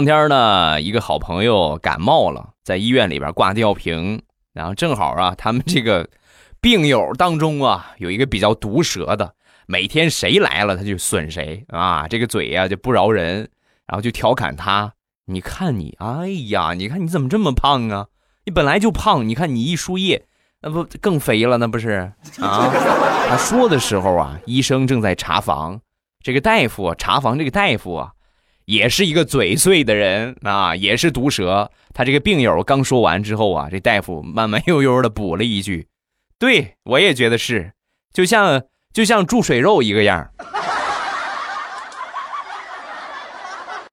当天呢，一个好朋友感冒了，在医院里边挂吊瓶，然后正好啊，他们这个病友当中啊，有一个比较毒舌的，每天谁来了他就损谁啊，这个嘴呀就不饶人，然后就调侃他，你看你，哎呀，你看你怎么这么胖啊？你本来就胖，你看你一输液，那不更肥了？那不是啊？他说的时候啊，医生正在查房，这个大夫查房，这个大夫啊。也是一个嘴碎的人啊，也是毒舌。他这个病友刚说完之后啊，这大夫慢慢悠悠的补了一句：“对我也觉得是，就像就像注水肉一个样